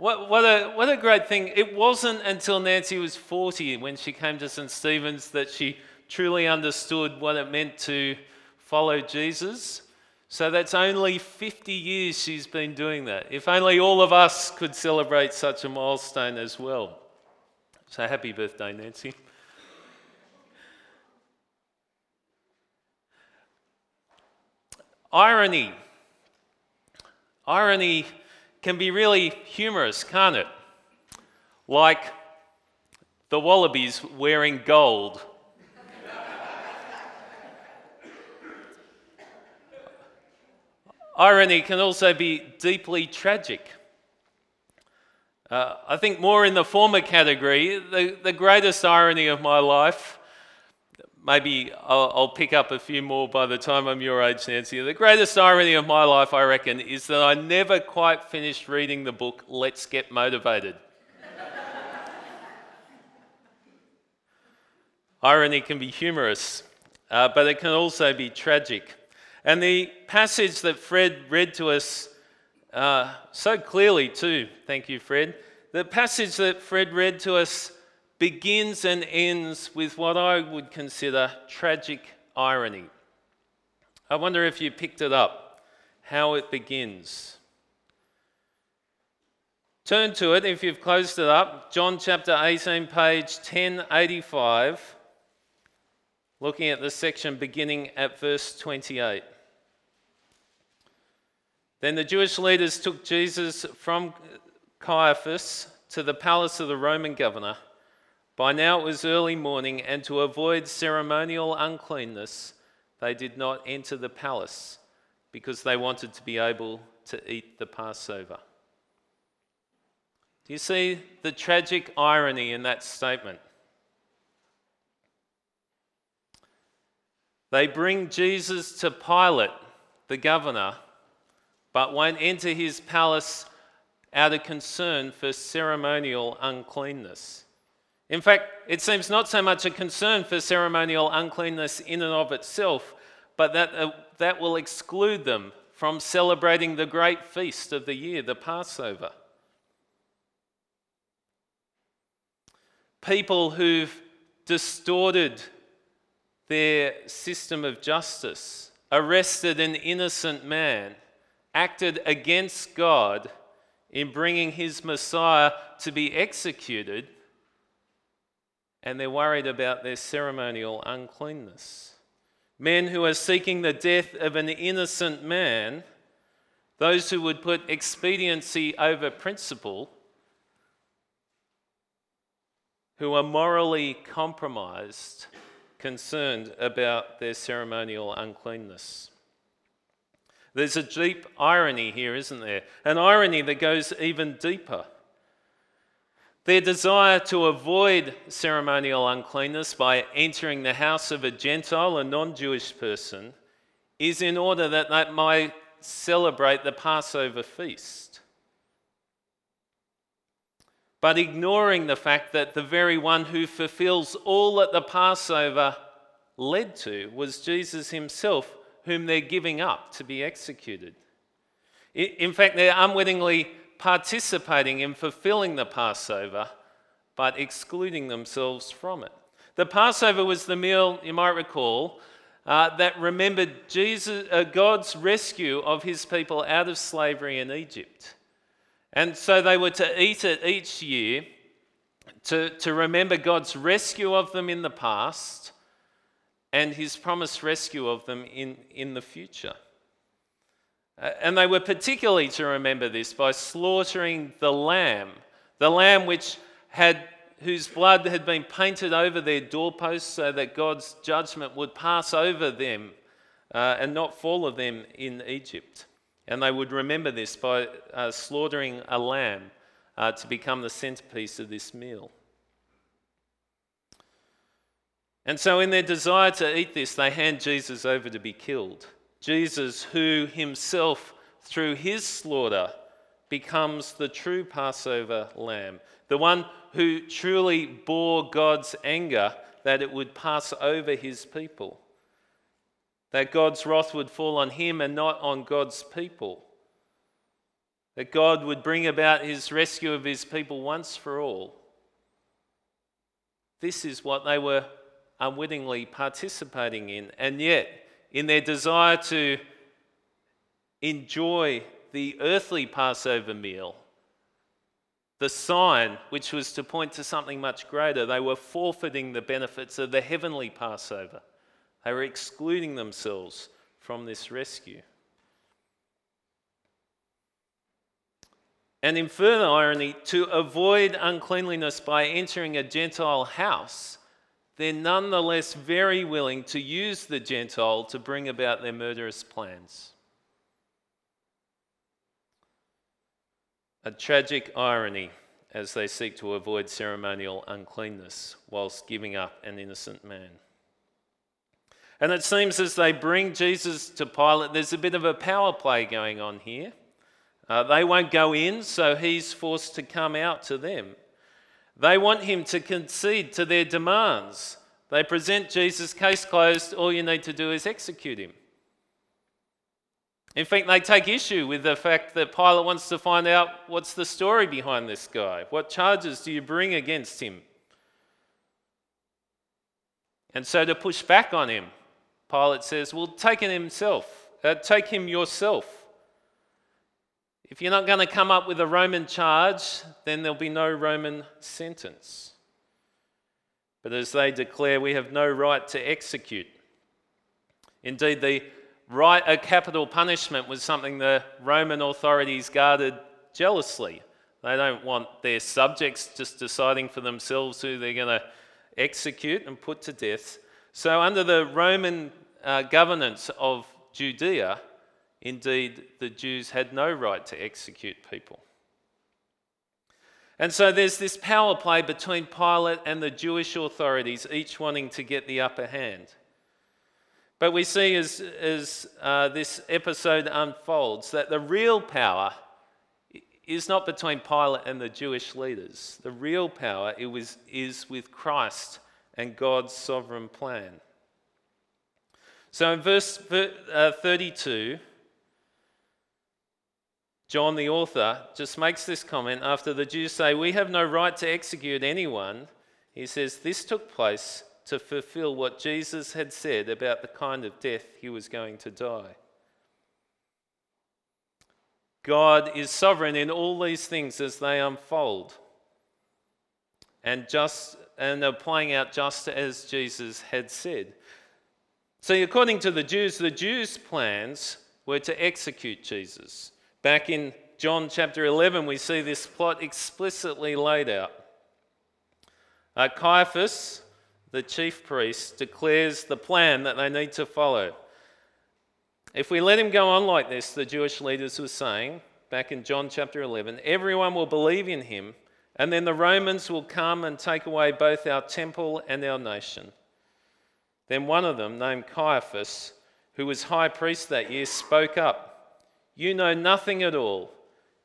What, what, a, what a great thing. It wasn't until Nancy was 40 when she came to St. Stephen's that she truly understood what it meant to follow Jesus. So that's only 50 years she's been doing that. If only all of us could celebrate such a milestone as well. So happy birthday, Nancy. Irony. Irony can be really humorous, can't it? Like the wallabies wearing gold. Irony can also be deeply tragic. Uh, I think more in the former category, the, the greatest irony of my life maybe I'll, I'll, pick up a few more by the time I'm your age, Nancy. The greatest irony of my life, I reckon, is that I never quite finished reading the book Let's Get Motivated. irony can be humorous, uh, but it can also be tragic. And the passage that Fred read to us uh, so clearly, too, thank you, Fred. The passage that Fred read to us begins and ends with what I would consider tragic irony. I wonder if you picked it up, how it begins. Turn to it if you've closed it up, John chapter 18, page 1085, looking at the section beginning at verse 28. Then the Jewish leaders took Jesus from Caiaphas to the palace of the Roman governor. By now it was early morning, and to avoid ceremonial uncleanness, they did not enter the palace because they wanted to be able to eat the Passover. Do you see the tragic irony in that statement? They bring Jesus to Pilate, the governor, but won't enter his palace out of concern for ceremonial uncleanness. In fact, it seems not so much a concern for ceremonial uncleanness in and of itself, but that uh, that will exclude them from celebrating the great feast of the year, the Passover. People who've distorted their system of justice, arrested an innocent man, acted against God in bringing his Messiah to be executed and they're worried about their ceremonial uncleanness. Men who are seeking the death of an innocent man, those who would put expediency over principle, who are morally compromised, concerned about their ceremonial uncleanness. There's a deep irony here, isn't there? An irony that goes even deeper. Their desire to avoid ceremonial uncleanness by entering the house of a Gentile, a non Jewish person, is in order that they might celebrate the Passover feast. But ignoring the fact that the very one who fulfills all that the Passover led to was Jesus himself, whom they're giving up to be executed. In fact, they're unwittingly participating in fulfilling the Passover, but excluding themselves from it. The Passover was the meal, you might recall, uh, that remembered Jesus, uh, God's rescue of his people out of slavery in Egypt. And so they were to eat it each year to, to remember God's rescue of them in the past and his promised rescue of them in, in the future. Uh, and they were particularly to remember this by slaughtering the lamb, the lamb which had, whose blood had been painted over their doorposts so that God's judgment would pass over them uh, and not fall of them in Egypt. And they would remember this by uh, slaughtering a lamb uh, to become the centerpiece of this meal. And so, in their desire to eat this, they hand Jesus over to be killed. Jesus, who himself, through his slaughter, becomes the true Passover lamb, the one who truly bore God's anger that it would pass over his people, that God's wrath would fall on him and not on God's people, that God would bring about his rescue of his people once for all. This is what they were unwittingly participating in. And yet, in their desire to enjoy the earthly Passover meal, the sign, which was to point to something much greater, they were forfeiting the benefits of the heavenly Passover. They were excluding themselves from this rescue. And in further irony, to avoid uncleanliness by entering a Gentile house, they're nonetheless very willing to use the Gentile to bring about their murderous plans. A tragic irony as they seek to avoid ceremonial uncleanness whilst giving up an innocent man. And it seems as they bring Jesus to Pilate, there's a bit of a power play going on here. Uh, they won't go in, so he's forced to come out to them. They want him to concede to their demands. They present Jesus, case closed, all you need to do is execute him. In fact, they take issue with the fact that Pilate wants to find out what's the story behind this guy. What charges do you bring against him? And so to push back on him, Pilate says, Well, take him himself. Uh, take him yourself. If you're not going to come up with a Roman charge, then there'll be no Roman sentence. But as they declare, we have no right to execute. Indeed, the right of capital punishment was something the Roman authorities guarded jealously. They don't want their subjects just deciding for themselves who they're going to execute and put to death. So, under the Roman uh, governance of Judea, indeed, the Jews had no right to execute people. And so there's this power play between Pilate and the Jewish authorities, each wanting to get the upper hand. But we see as, as uh, this episode unfolds that the real power is not between Pilate and the Jewish leaders. The real power it was, is with Christ and God's sovereign plan. So in verse uh, 32, John, the author, just makes this comment after the Jews say, We have no right to execute anyone. He says, This took place to fulfill what Jesus had said about the kind of death he was going to die. God is sovereign in all these things as they unfold and just and are playing out just as Jesus had said. So according to the Jews, the Jews' plans were to execute Jesus. Back in John chapter 11, we see this plot explicitly laid out. Uh, Caiaphas, the chief priest, declares the plan that they need to follow. If we let him go on like this, the Jewish leaders were saying, back in John chapter 11, everyone will believe in him, and then the Romans will come and take away both our temple and our nation. Then one of them, named Caiaphas, who was high priest that year, spoke up You know nothing at all.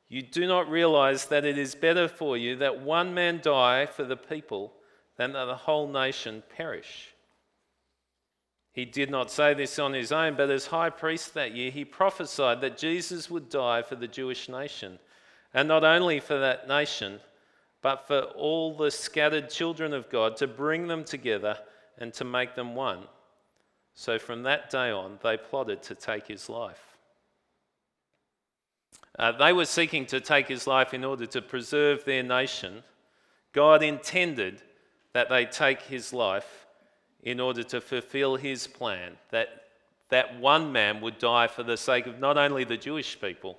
You do not realize that it is better for you that one man die for the people than that the whole nation perish. He did not say this on his own, but as high priest that year, he prophesied that Jesus would die for the Jewish nation, and not only for that nation, but for all the scattered children of God, to bring them together and to make them one. So from that day on, they plotted to take his life. Uh, they were seeking to take his life in order to preserve their nation. God intended that they take his life in order to fulfill his plan, that that one man would die for the sake of not only the Jewish people,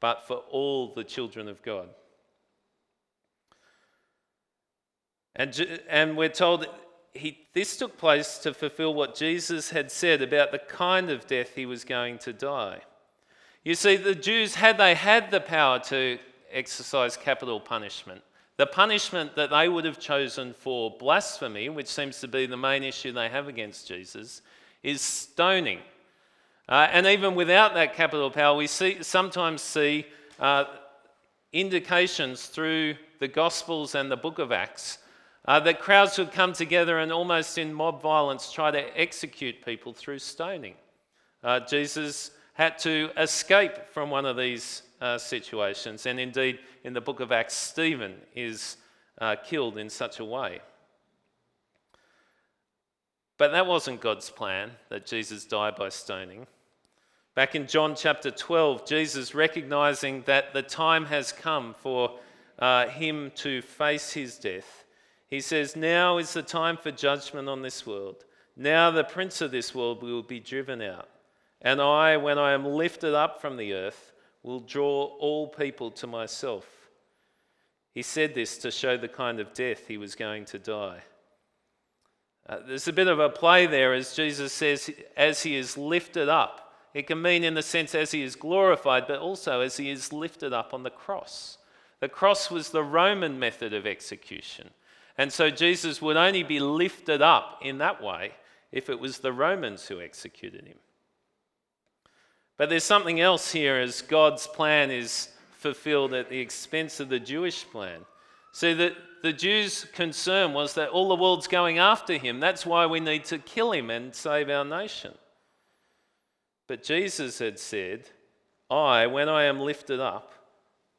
but for all the children of God. And, and we're told he, this took place to fulfill what Jesus had said about the kind of death he was going to die. You see, the Jews, had they had the power to exercise capital punishment, the punishment that they would have chosen for blasphemy, which seems to be the main issue they have against Jesus, is stoning. Uh, and even without that capital power, we see, sometimes see uh, indications through the Gospels and the book of Acts uh, that crowds would come together and almost in mob violence try to execute people through stoning. Uh, Jesus had to escape from one of these uh, situations. And indeed, in the book of Acts, Stephen is uh, killed in such a way. But that wasn't God's plan that Jesus died by stoning. Back in John chapter 12, Jesus recognizing that the time has come for uh, him to face his death, he says, Now is the time for judgment on this world. Now the prince of this world will be driven out. And I, when I am lifted up from the earth, will draw all people to myself. He said this to show the kind of death he was going to die. Uh, there's a bit of a play there as Jesus says, as he is lifted up. It can mean in the sense as he is glorified, but also as he is lifted up on the cross. The cross was the Roman method of execution. And so Jesus would only be lifted up in that way if it was the Romans who executed him. But there's something else here as God's plan is fulfilled at the expense of the Jewish plan. See, that the Jews' concern was that all the world's going after him. That's why we need to kill him and save our nation. But Jesus had said, I, when I am lifted up,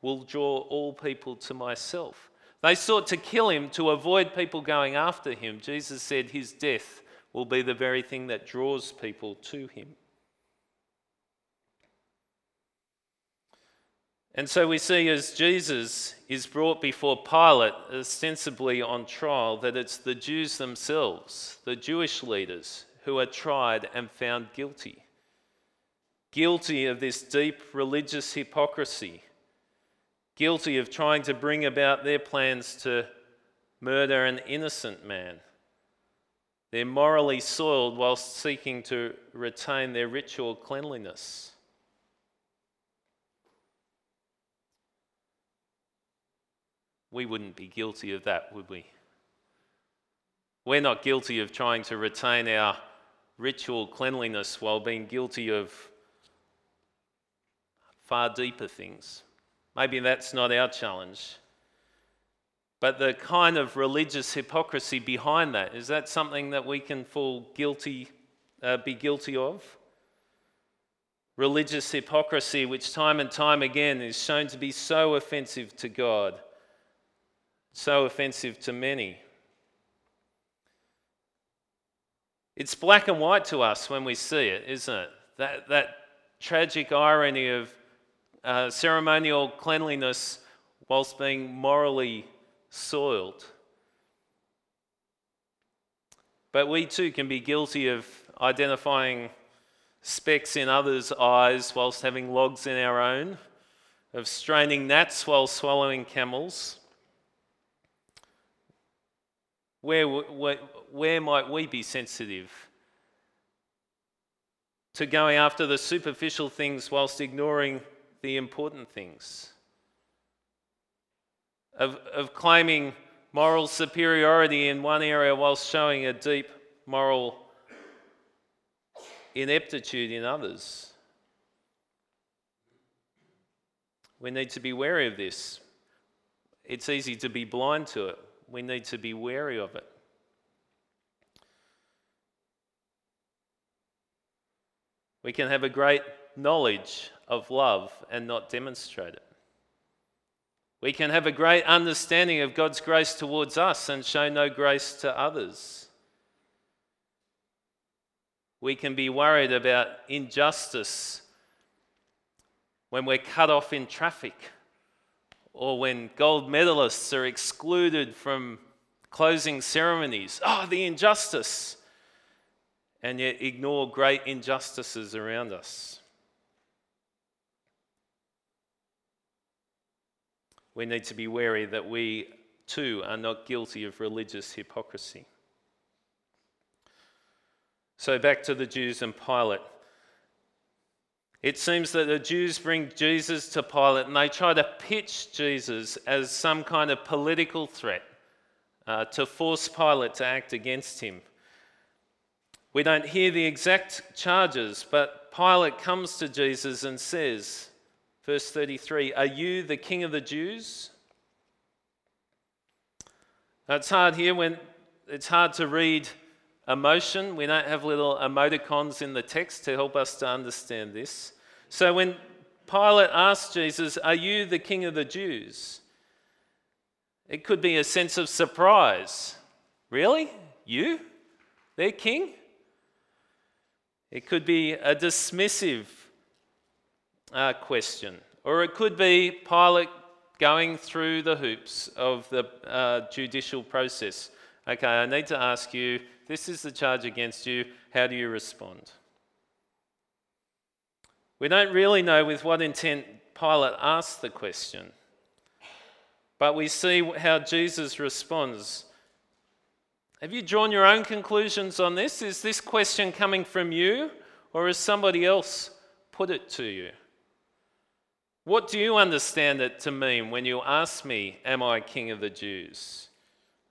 will draw all people to myself. They sought to kill him to avoid people going after him. Jesus said his death will be the very thing that draws people to him. And so we see as Jesus is brought before Pilate, ostensibly on trial, that it's the Jews themselves, the Jewish leaders, who are tried and found guilty. Guilty of this deep religious hypocrisy, guilty of trying to bring about their plans to murder an innocent man. They're morally soiled whilst seeking to retain their ritual cleanliness. We wouldn't be guilty of that, would we? We're not guilty of trying to retain our ritual cleanliness while being guilty of far deeper things. Maybe that's not our challenge. But the kind of religious hypocrisy behind that, is that something that we can fall guilty, uh, be guilty of? Religious hypocrisy, which time and time again is shown to be so offensive to God so offensive to many. It's black and white to us when we see it, isn't it? That, that tragic irony of uh, ceremonial cleanliness whilst being morally soiled. But we too can be guilty of identifying specks in others' eyes whilst having logs in our own, of straining gnats while swallowing camels where, where, where might we be sensitive to going after the superficial things whilst ignoring the important things? Of, of claiming moral superiority in one area whilst showing a deep moral ineptitude in others. We need to be wary of this. It's easy to be blind to it we need to be wary of it. We can have a great knowledge of love and not demonstrate it. We can have a great understanding of God's grace towards us and show no grace to others. We can be worried about injustice when we're cut off in traffic or when gold medalists are excluded from closing ceremonies. Oh, the injustice! And yet ignore great injustices around us. We need to be wary that we too are not guilty of religious hypocrisy. So, back to the Jews and Pilate. It seems that the Jews bring Jesus to Pilate and they try to pitch Jesus as some kind of political threat uh, to force Pilate to act against him. We don't hear the exact charges, but Pilate comes to Jesus and says, verse 33, Are you the king of the Jews? Now, it's hard here when it's hard to read emotion. We don't have little emoticons in the text to help us to understand this. So when Pilate asked Jesus, Are you the king of the Jews? It could be a sense of surprise. Really? You? Their king? It could be a dismissive uh, question, or it could be Pilate going through the hoops of the uh, judicial process. Okay, I need to ask you this is the charge against you. How do you respond? We don't really know with what intent Pilate asked the question, but we see how Jesus responds. Have you drawn your own conclusions on this? Is this question coming from you, or has somebody else put it to you? What do you understand it to mean when you ask me, Am I King of the Jews?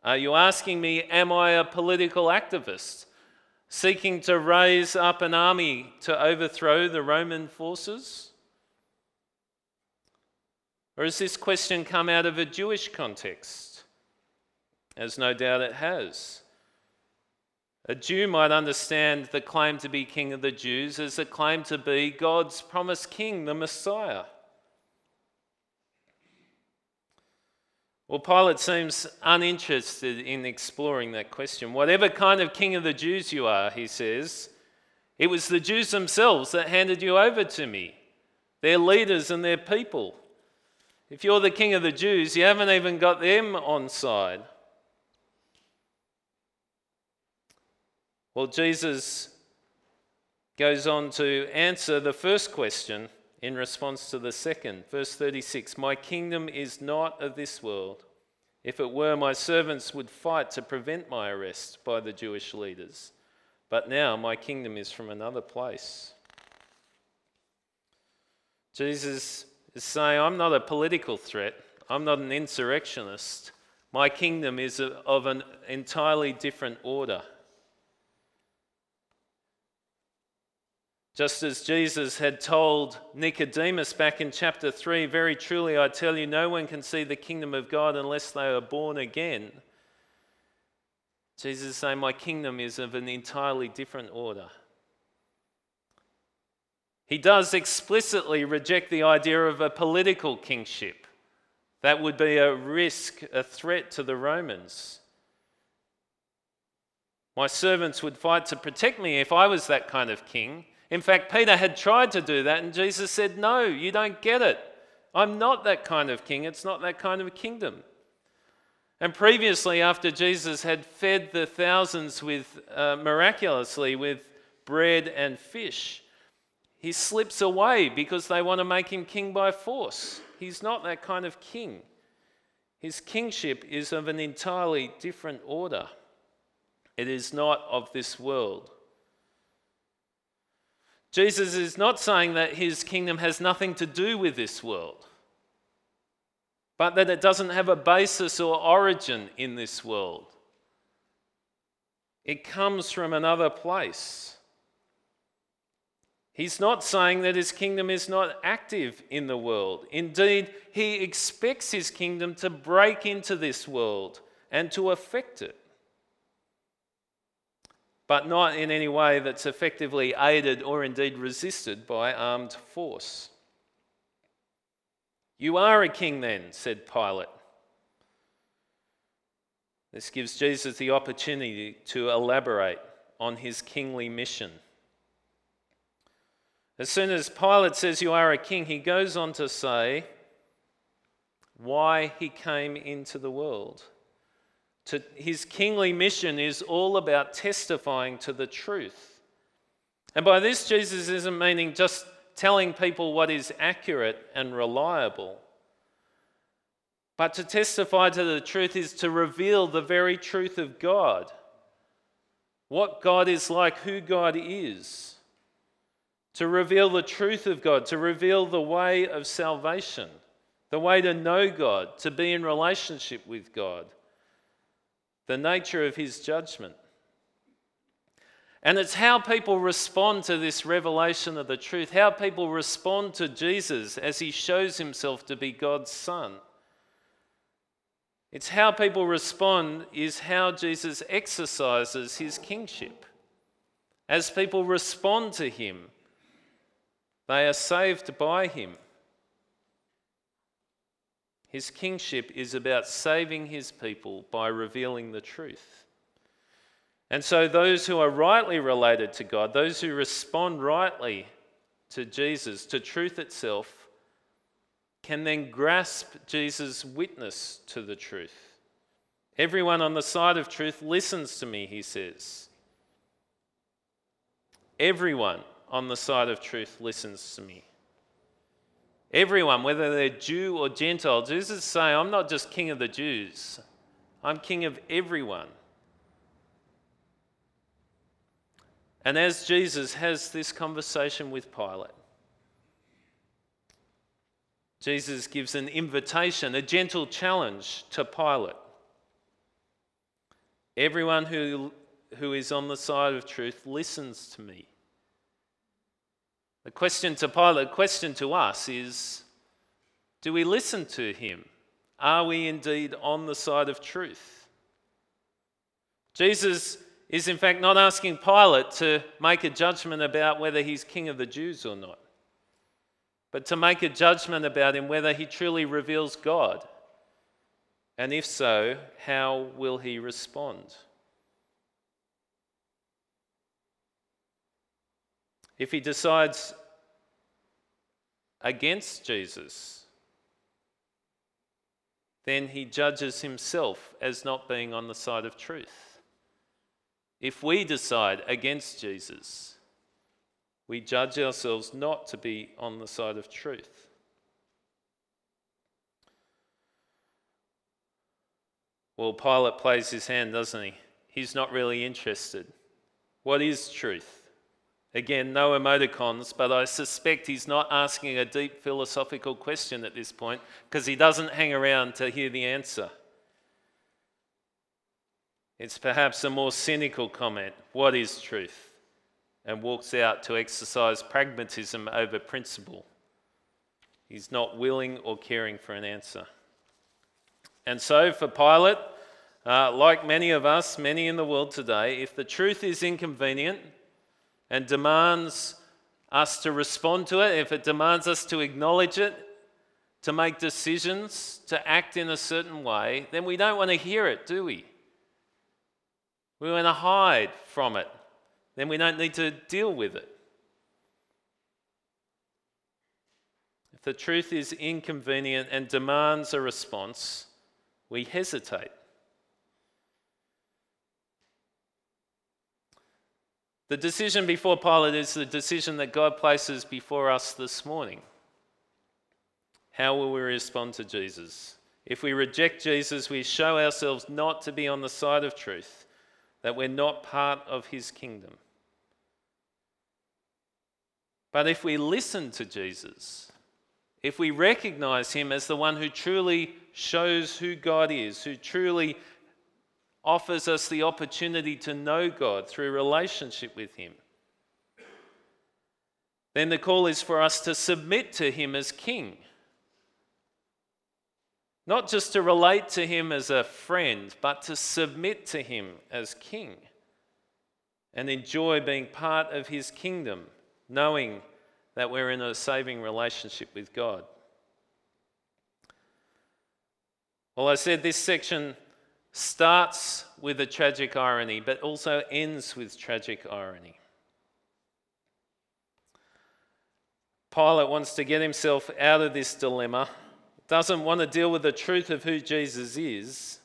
Are you asking me, Am I a political activist seeking to raise up an army to overthrow the Roman forces? Or has this question come out of a Jewish context? As no doubt it has. A Jew might understand the claim to be king of the Jews as a claim to be God's promised king, the Messiah. Well, Pilate seems uninterested in exploring that question. Whatever kind of king of the Jews you are, he says, it was the Jews themselves that handed you over to me, their leaders and their people. If you're the king of the Jews, you haven't even got them on side. Well, Jesus goes on to answer the first question in response to the second. Verse 36 My kingdom is not of this world. If it were, my servants would fight to prevent my arrest by the Jewish leaders. But now my kingdom is from another place. Jesus is saying, I'm not a political threat, I'm not an insurrectionist. My kingdom is of an entirely different order. Just as Jesus had told Nicodemus back in chapter 3, very truly I tell you, no one can see the kingdom of God unless they are born again. Jesus is saying, My kingdom is of an entirely different order. He does explicitly reject the idea of a political kingship. That would be a risk, a threat to the Romans. My servants would fight to protect me if I was that kind of king. In fact, Peter had tried to do that, and Jesus said, No, you don't get it. I'm not that kind of king. It's not that kind of a kingdom. And previously, after Jesus had fed the thousands with uh, miraculously with bread and fish, he slips away because they want to make him king by force. He's not that kind of king. His kingship is of an entirely different order. It is not of this world. Jesus is not saying that his kingdom has nothing to do with this world, but that it doesn't have a basis or origin in this world. It comes from another place. He's not saying that his kingdom is not active in the world. Indeed, he expects his kingdom to break into this world and to affect it but not in any way that's effectively aided or indeed resisted by armed force. You are a king then, said Pilate. This gives Jesus the opportunity to elaborate on his kingly mission. As soon as Pilate says you are a king, he goes on to say why he came into the world. To, his kingly mission is all about testifying to the truth. And by this, Jesus isn't meaning just telling people what is accurate and reliable. But to testify to the truth is to reveal the very truth of God. What God is like, who God is. To reveal the truth of God, to reveal the way of salvation, the way to know God, to be in relationship with God the nature of his judgment. And it's how people respond to this revelation of the truth, how people respond to Jesus as he shows himself to be God's Son. It's how people respond, is how Jesus exercises his kingship. As people respond to him, They are saved by him. His kingship is about saving his people by revealing the truth. And so, those who are rightly related to God, those who respond rightly to Jesus, to truth itself, can then grasp Jesus' witness to the truth. Everyone on the side of truth listens to me, he says. Everyone on the side of truth listens to me. Everyone, whether they're Jew or Gentile, Jesus is saying, I'm not just king of the Jews, I'm king of everyone. And as Jesus has this conversation with Pilate, Jesus gives an invitation, a gentle challenge to Pilate. Everyone who, who is on the side of truth listens to me. The question to Pilate, the question to us is do we listen to him? Are we indeed on the side of truth? Jesus is, in fact, not asking Pilate to make a judgment about whether he's king of the Jews or not, but to make a judgment about him whether he truly reveals God. And if so, how will he respond? If he decides against Jesus, then he judges himself as not being on the side of truth. If we decide against Jesus, we judge ourselves not to be on the side of truth. Well, Pilate plays his hand, doesn't he? He's not really interested. What is truth? Again, no emoticons, but I suspect he's not asking a deep philosophical question at this point because he doesn't hang around to hear the answer. It's perhaps a more cynical comment what is truth? and walks out to exercise pragmatism over principle. He's not willing or caring for an answer. And so, for Pilate, uh, like many of us, many in the world today, if the truth is inconvenient, and demands us to respond to it, if it demands us to acknowledge it, to make decisions, to act in a certain way, then we don't want to hear it, do we? We want to hide from it. Then we don't need to deal with it. If the truth is inconvenient and demands a response, we hesitate. The decision before Pilate is the decision that God places before us this morning. How will we respond to Jesus? If we reject Jesus, we show ourselves not to be on the side of truth, that we're not part of his kingdom. But if we listen to Jesus, if we recognize him as the one who truly shows who God is, who truly offers us the opportunity to know God through relationship with Him, then the call is for us to submit to Him as King. Not just to relate to Him as a friend, but to submit to Him as King and enjoy being part of His kingdom, knowing that we're in a saving relationship with God. Well, I said this section starts with a tragic irony, but also ends with tragic irony. Pilate wants to get himself out of this dilemma, doesn't want to deal with the truth of who Jesus is,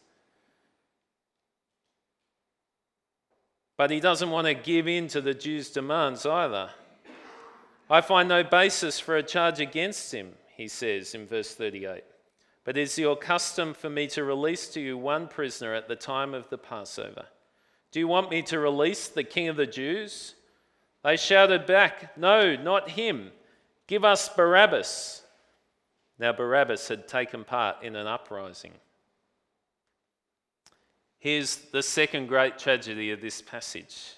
but he doesn't want to give in to the Jews' demands either. I find no basis for a charge against him, he says in verse 38. But it is your custom for me to release to you one prisoner at the time of the Passover. Do you want me to release the king of the Jews? They shouted back, No, not him. Give us Barabbas. Now, Barabbas had taken part in an uprising. Here's the second great tragedy of this passage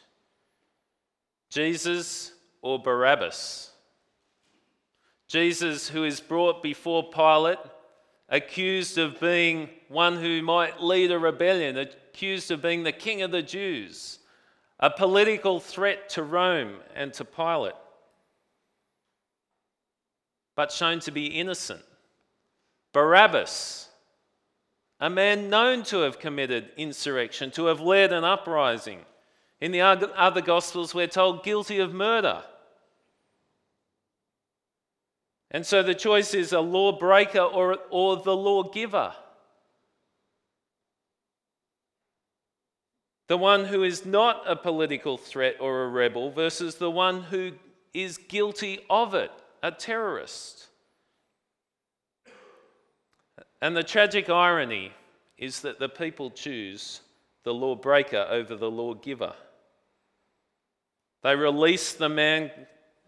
Jesus or Barabbas? Jesus, who is brought before Pilate accused of being one who might lead a rebellion, accused of being the king of the Jews, a political threat to Rome and to Pilate. but shown to be innocent. Barabbas, a man known to have committed insurrection, to have led an uprising. In the other Gospels, we're told guilty of murder. And so the choice is a lawbreaker or, or the lawgiver. The one who is not a political threat or a rebel versus the one who is guilty of it, a terrorist. And the tragic irony is that the people choose the lawbreaker over the lawgiver. They release the man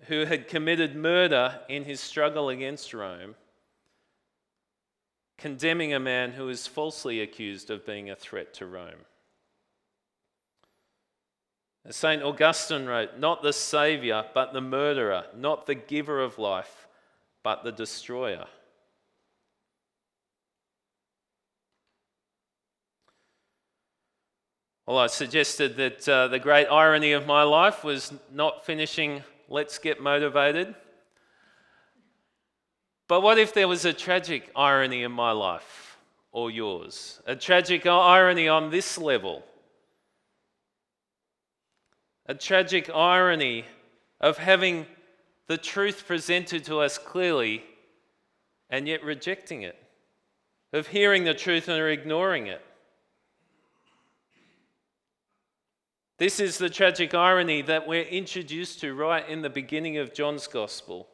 who had committed murder in his struggle against Rome, condemning a man who was falsely accused of being a threat to Rome. As St. Augustine wrote, not the Saviour, but the murderer, not the giver of life, but the destroyer. Well, I suggested that uh, the great irony of my life was not finishing Let's Get Motivated. But what if there was a tragic irony in my life or yours? A tragic irony on this level? A tragic irony of having the truth presented to us clearly and yet rejecting it, of hearing the truth and ignoring it. This is the tragic irony that we're introduced to right in the beginning of John's Gospel,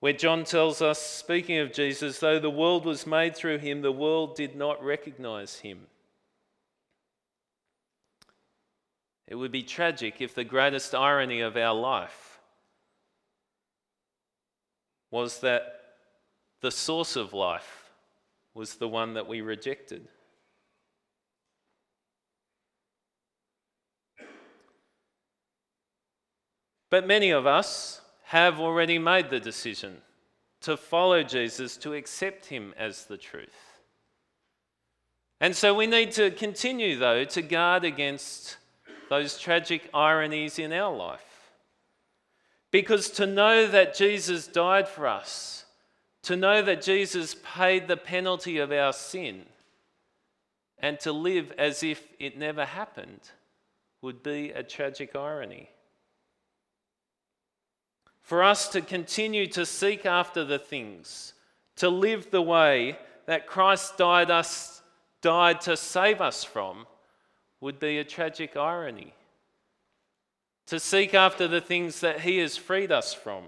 where John tells us, speaking of Jesus, though the world was made through him, the world did not recognize him. It would be tragic if the greatest irony of our life was that the source of life was the one that we rejected. But many of us have already made the decision to follow Jesus, to accept him as the truth. And so we need to continue, though, to guard against those tragic ironies in our life. Because to know that Jesus died for us, to know that Jesus paid the penalty of our sin, and to live as if it never happened would be a tragic irony for us to continue to seek after the things, to live the way that Christ died, us, died to save us from, would be a tragic irony. To seek after the things that He has freed us from.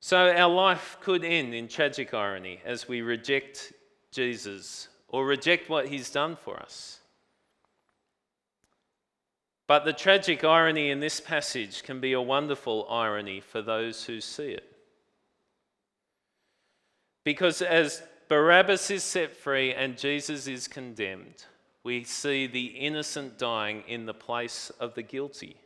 So our life could end in tragic irony as we reject Jesus or reject what He's done for us. But the tragic irony in this passage can be a wonderful irony for those who see it. Because as Barabbas is set free and Jesus is condemned, we see the innocent dying in the place of the guilty.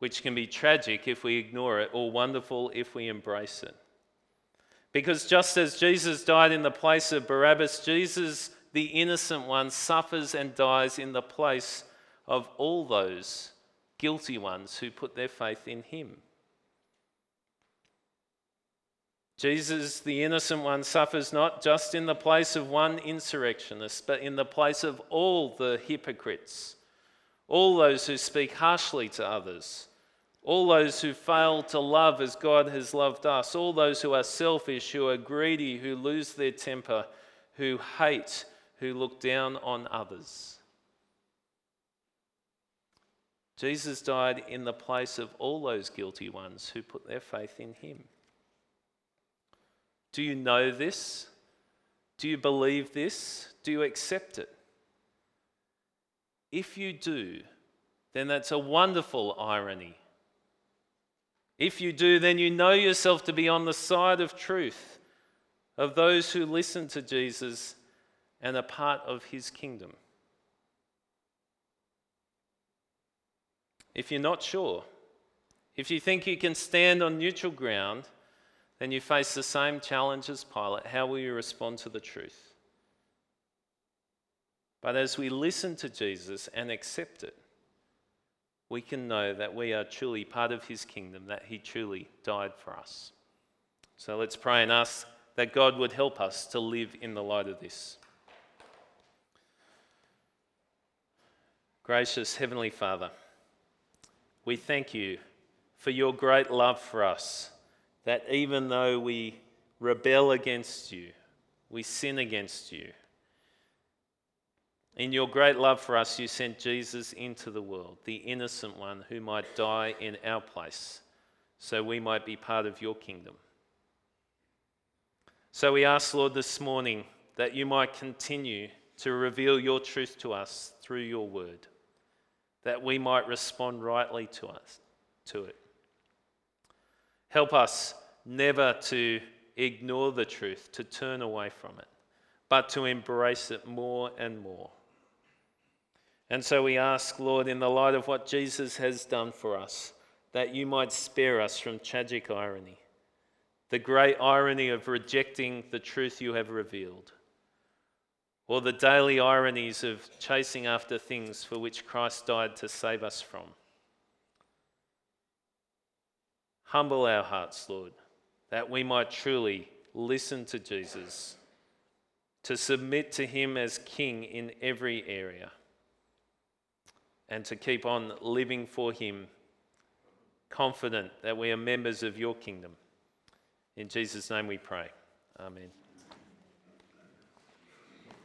Which can be tragic if we ignore it, or wonderful if we embrace it. Because just as Jesus died in the place of Barabbas, Jesus the innocent one suffers and dies in the place of all those guilty ones who put their faith in him. Jesus, the innocent one, suffers not just in the place of one insurrectionist, but in the place of all the hypocrites, all those who speak harshly to others, all those who fail to love as God has loved us, all those who are selfish, who are greedy, who lose their temper, who hate, who look down on others. Jesus died in the place of all those guilty ones who put their faith in him. Do you know this? Do you believe this? Do you accept it? If you do, then that's a wonderful irony. If you do, then you know yourself to be on the side of truth, of those who listen to Jesus and a part of his kingdom. If you're not sure, if you think you can stand on neutral ground, then you face the same challenge as Pilate. How will you respond to the truth? But as we listen to Jesus and accept it, we can know that we are truly part of his kingdom, that he truly died for us. So let's pray and ask that God would help us to live in the light of this. Gracious Heavenly Father, we thank you for your great love for us, that even though we rebel against you, we sin against you, in your great love for us, you sent Jesus into the world, the innocent one who might die in our place, so we might be part of your kingdom. So we ask, Lord, this morning that you might continue to reveal your truth to us through your word, that we might respond rightly to us to it. Help us never to ignore the truth, to turn away from it, but to embrace it more and more. And so we ask, Lord, in the light of what Jesus has done for us, that you might spare us from tragic irony, the great irony of rejecting the truth you have revealed, or the daily ironies of chasing after things for which Christ died to save us from. Humble our hearts, Lord, that we might truly listen to Jesus, to submit to him as King in every area and to keep on living for Him, confident that we are members of your kingdom. In Jesus' name we pray. Amen.